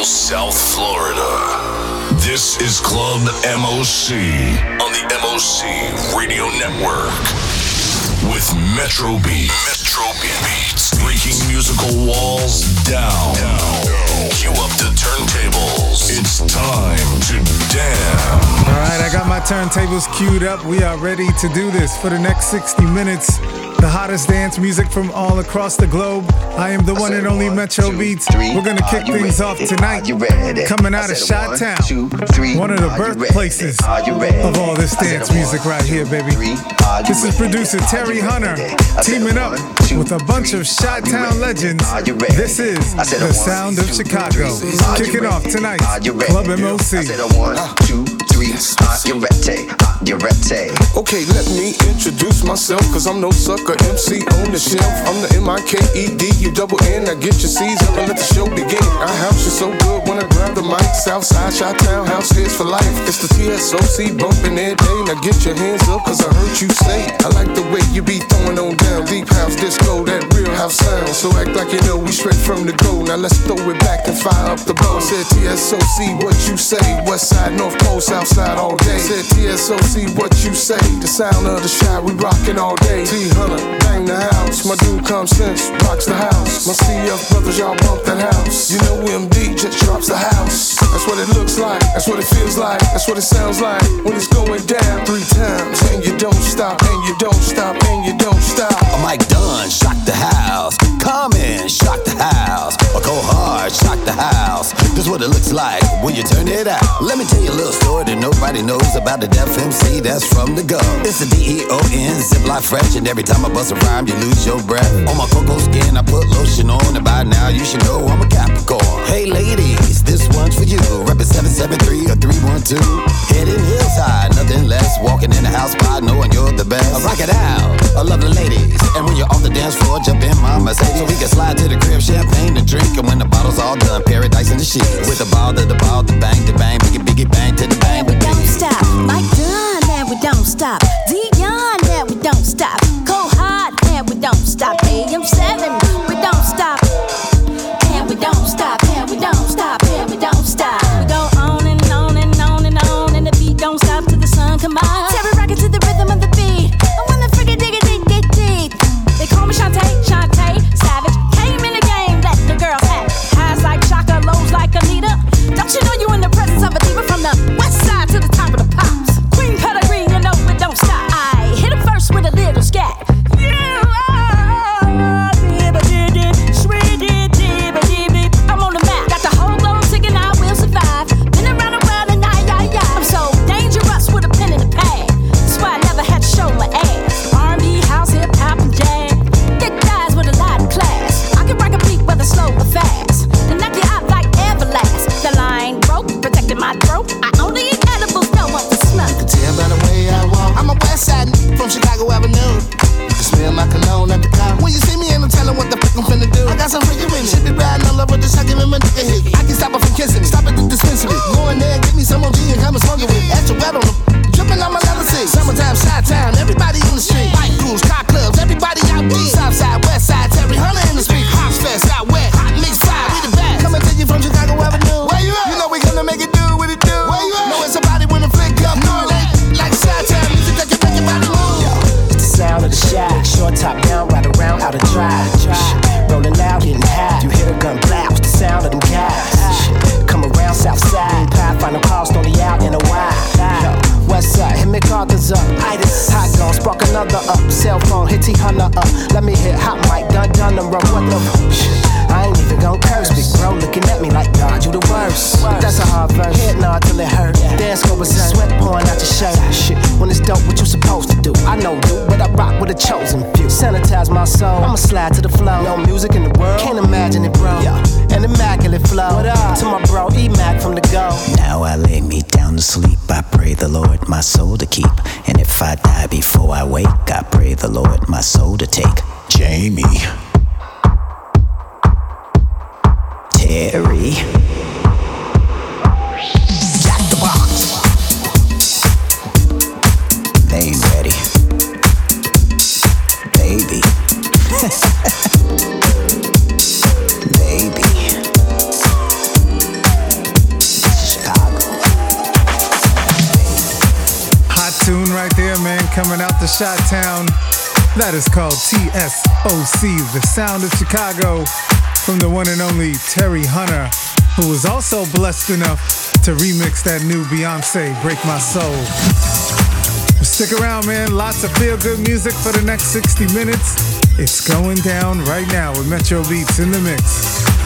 Central South Florida. This is Club MOC on the MOC Radio Network with Metro Beats. Metro Beats. Breaking musical walls down. Cue up the turntables. It's time to dance. All right, I got my turntables queued up. We are ready to do this for the next 60 minutes. The hottest dance music from all across the globe. I am the one and only Metro Beats. We're gonna kick things off tonight. Coming out of Chi-Town, one of the birthplaces of all this dance music right here, baby. This is producer Terry Hunter teaming up with a bunch of Chi-Town legends. This is the sound of Chicago. Kicking off tonight, Club MOC. Okay, let me introduce myself, cause I'm no sucker MC on the shelf. I'm the M-I-K-E-D, you double N, I get your C's up and let the show begin. Our house is so good when I grab the mic. Southside, Chi-Town, house is for life. It's the TSOC bumping day. Now get your hands up, cause I heard you say. I like the way you be throwing on down. Deep house disco, that real house sound. So act like you know we straight from the go. Now let's throw it back and fire up the ball. Said TSOC, what you say? West side, North Pole, South side all day. Said TSOC, what you say? The sound of the shot, we rockin' all day. T Hunter, bang the house. My dude comes sense, rocks the house. My CF brothers, y'all bump that house. You know MD just drops the house. That's what it looks like, that's what it feels like, that's what it sounds like when it's going down three times. And you don't stop, and you don't stop, and you don't stop. I'm Mike Dunn, shock the house. Come in, shock the house. Or go hard, shock the house. This what it looks like when you turn it out. Let me tell you a little story that nobody knows about the Def MC that's from the go. It's the D-E-O-N, zip like fresh, and every time I bust a rhyme, you lose your breath. On my cocoa skin, I put lotion on, and by now you should know I'm a Capricorn. Hey ladies, this one's for you. Rep 773 or 312. Heading hills high, nothing less. Walking in the house spot, knowing you're the best. I rock it out, I love the ladies. And when you're off the dance floor, jump in my Mercedes. So we can slide to the crib, champagne to drink. And when the bottle's all done, paradise in the sheets. With the ball to the ball, the bang, the bang, biggie, biggie, bang to the bang. We don't stop. Mike Dunn, and we don't stop. Deon, and we don't stop. Cold hard, we don't stop. AM7, we don't stop. And we don't stop. And we don't stop. And we don't stop. We go on and on and on and on, and the beat don't stop till the sun come out. Some me. Should be riding all over the sucking in my dick and hit. TSOC, the sound of Chicago, from the one and only Terry Hunter, who was also blessed enough to remix that new Beyonce, Break My Soul. Stick around, man. Lots of feel good music for the next 60 minutes. It's going down right now with Metro Beats in the mix.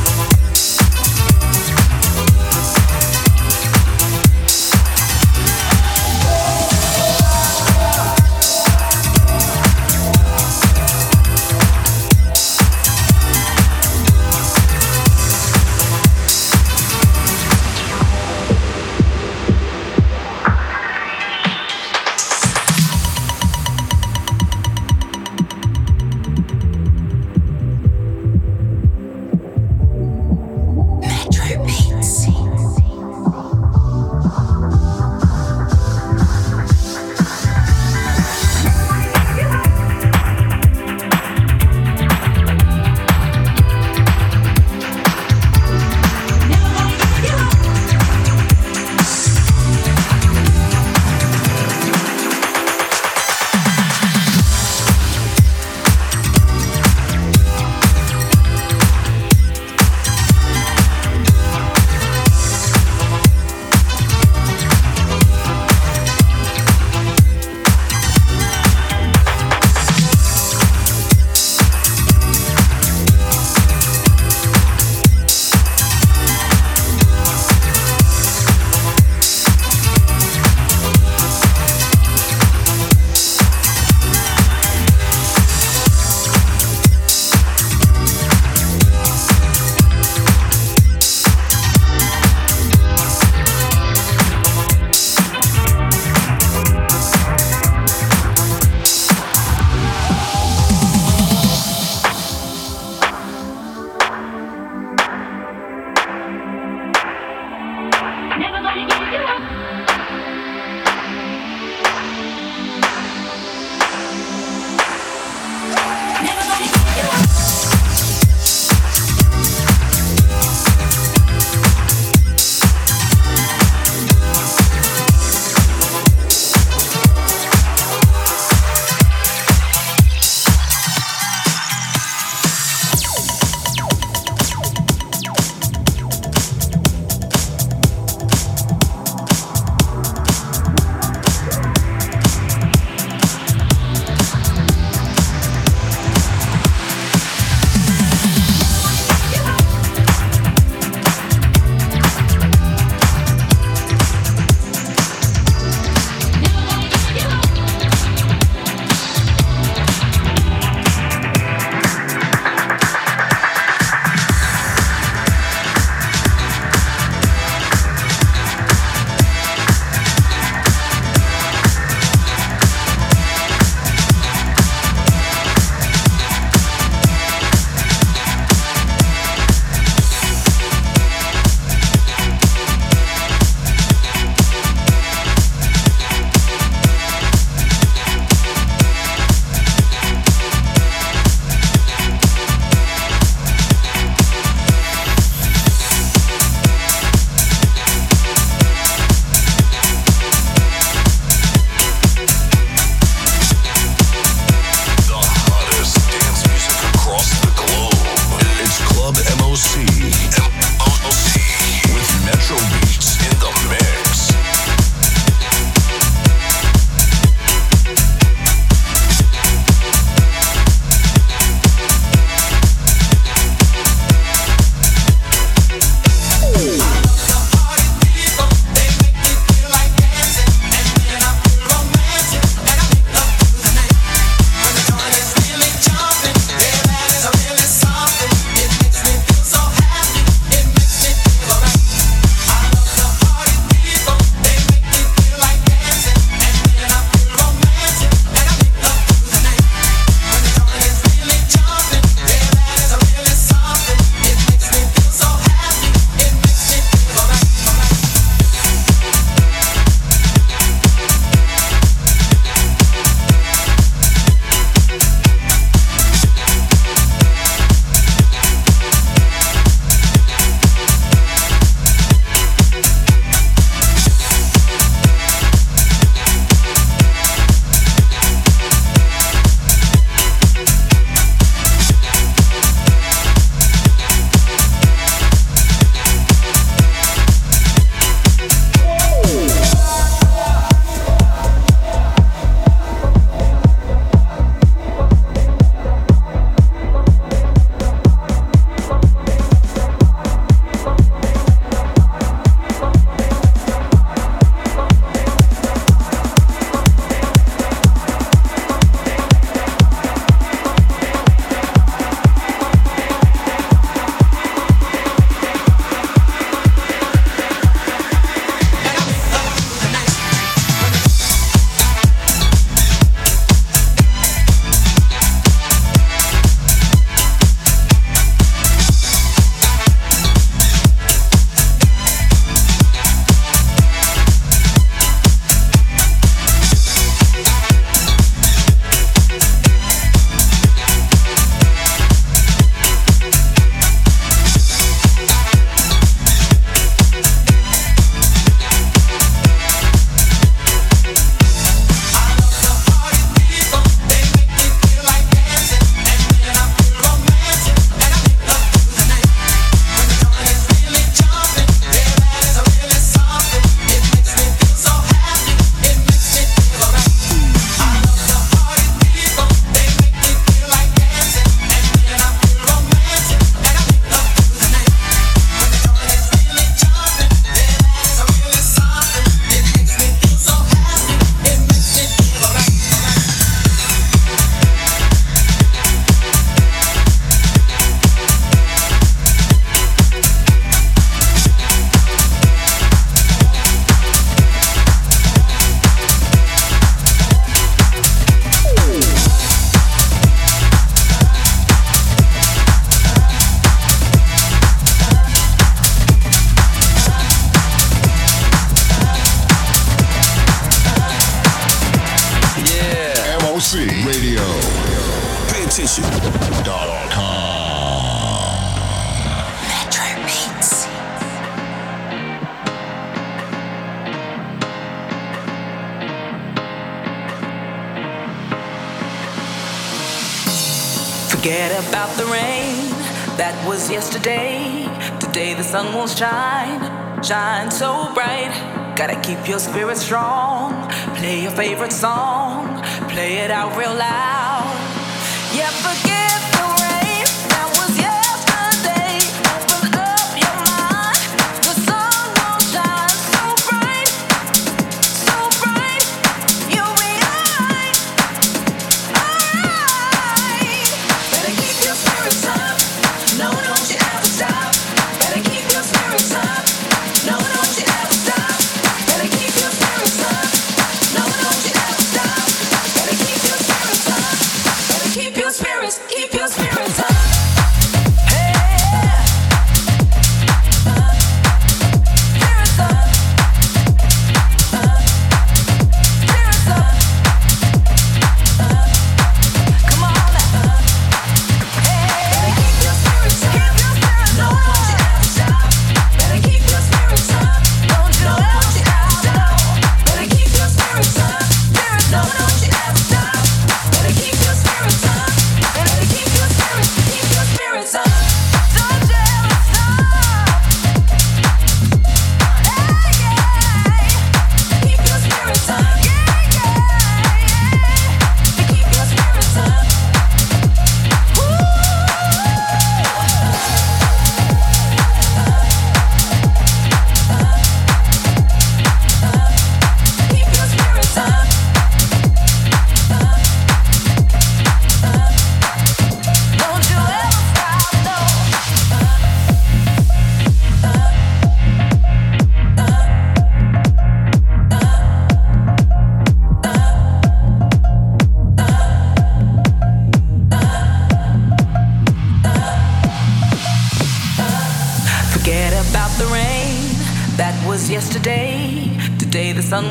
Will shine, shine so bright. Gotta keep your spirit strong. Play your favorite song, play it out real loud.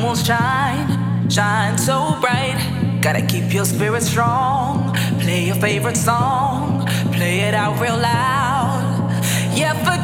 will shine, shine so bright. Gotta keep your spirit strong. Play your favorite song, play it out real loud. Yeah, forget.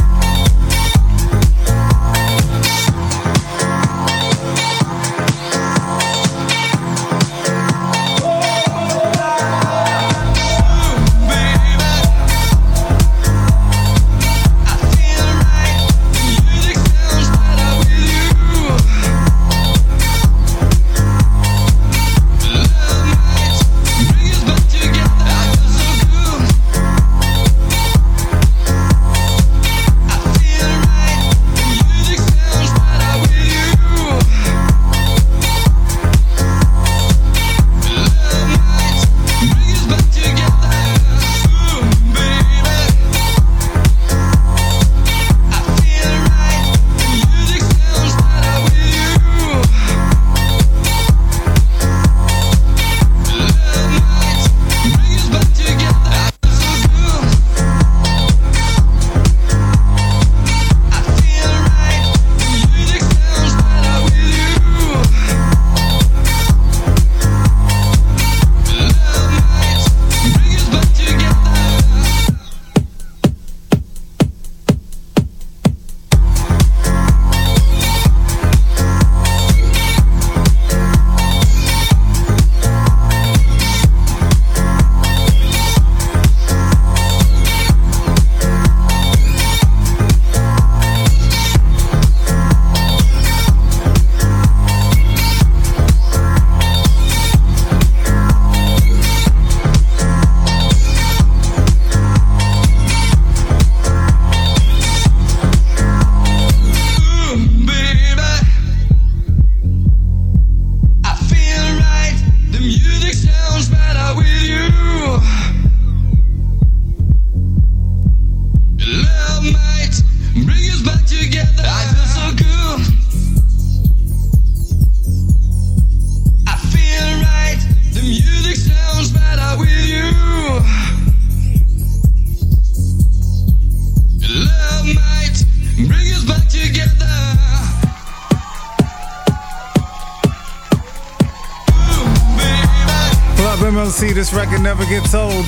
this record never gets old.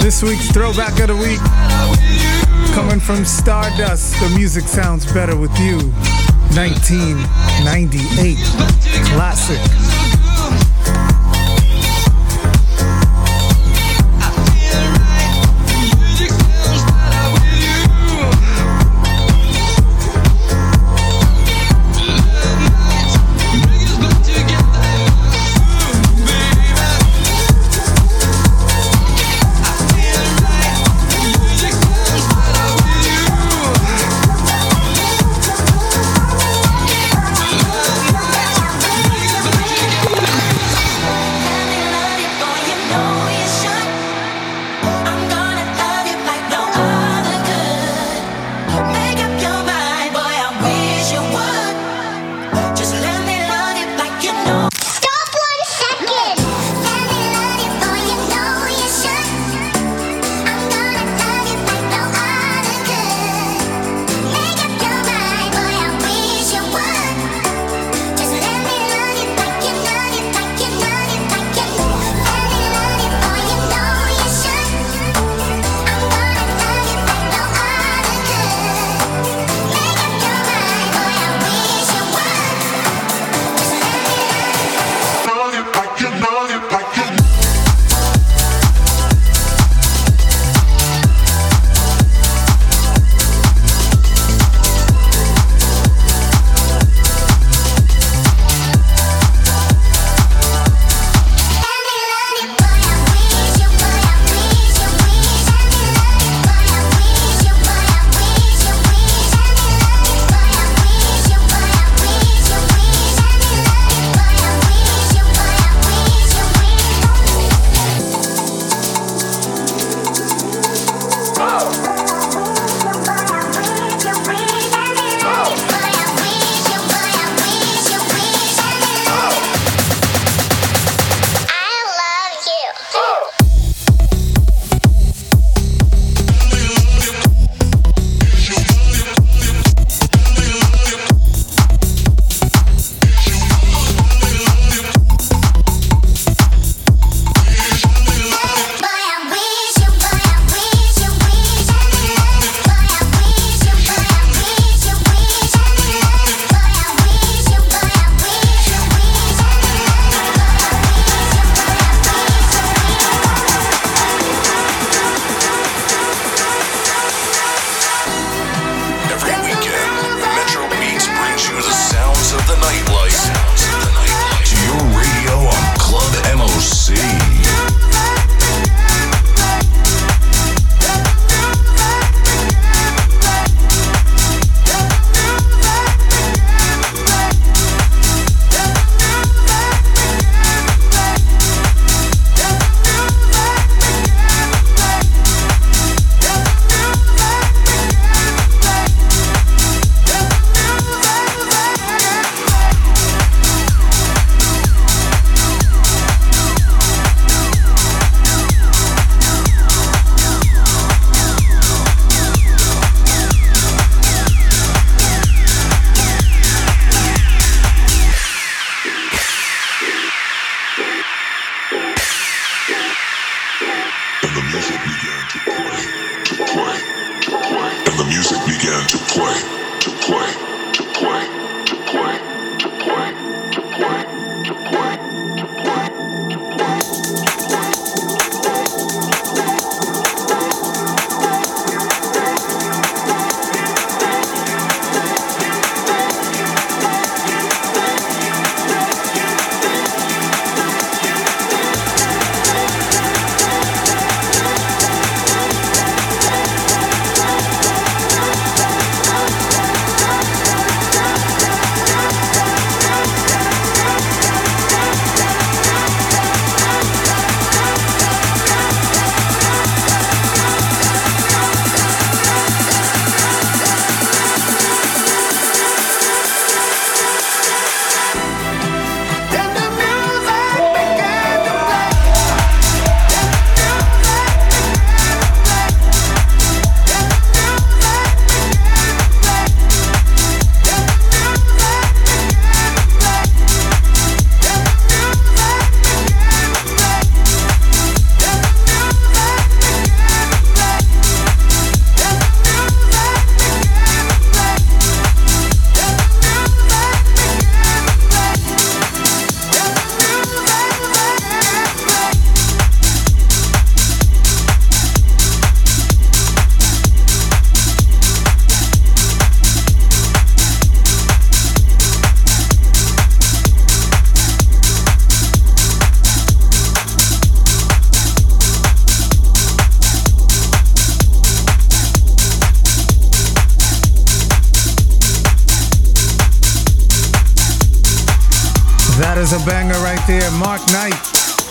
This week's throwback of the week, coming from Stardust, the music sounds better with you. 1998 classic.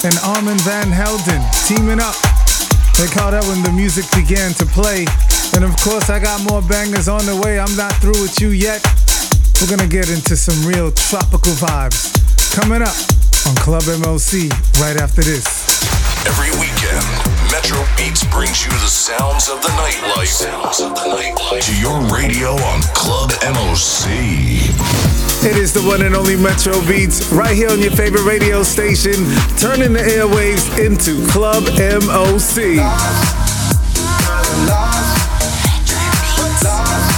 And Armand Van Helden teaming up. They called out when the music began to play. And of course, I got more bangers on the way. I'm not through with you yet. We're gonna get into some real tropical vibes. Coming up on Club MOC right after this. Every weekend, Metro Beats brings you the sounds of the nightlife. Sounds of the nightlife. To your radio on Club MOC. It is the one and only Metro Beats right here on your favorite radio station, turning the airwaves into Club MOC.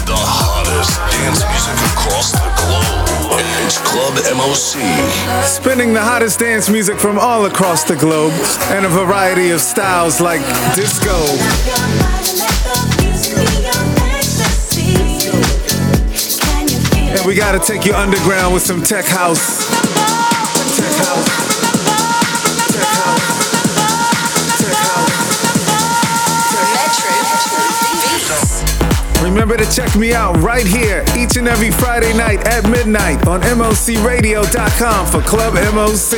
The hottest dance music across the globe. It's Club MOC. Spinning the hottest dance music from all across the globe and a variety of styles like disco. We gotta take you underground with some. Tech house. Remember to check me out right here each and every Friday night at midnight on MOCRadio.com for Club MOC.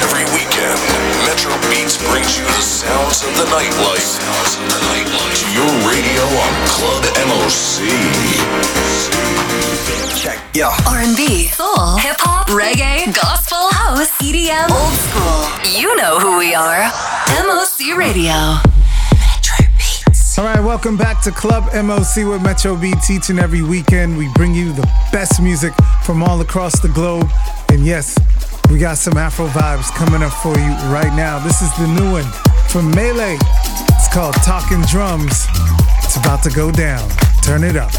Every weekend, Metro Beats brings you the sounds of the nightlife. Sounds of the nightlife. To your radio on Club MOC. Yo. R&B, soul, hip hop, reggae, gospel, house, EDM, old school. You know who we are. MOC Radio. All right, welcome back to Club MOC with Metro Beats. Each and every weekend, we bring you the best music from all across the globe. And yes, we got some Afro vibes coming up for you right now. This is the new one from Melee. It's called Talking Drums. It's about to go down. Turn it up.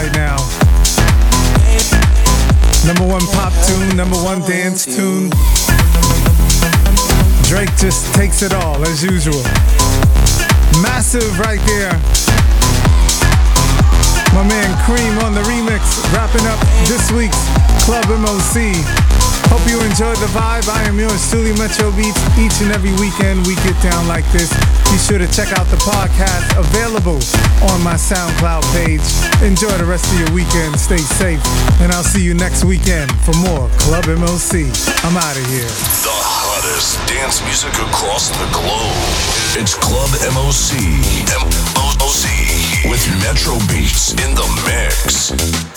Right now. Number one pop tune, number one dance tune. Drake just takes it all as usual. Massive right there. My man Cream on the remix, wrapping up this week's Club MOC. Hope you enjoyed the vibe. I am yours truly, Metro Beats. Each and every weekend we get down like this. Be sure to check out the podcast available on my SoundCloud page. Enjoy the rest of your weekend. Stay safe. And I'll see you next weekend for more Club MOC. I'm out of here. The hottest dance music across the globe. It's Club MOC. MOC with Metro Beats in the mix.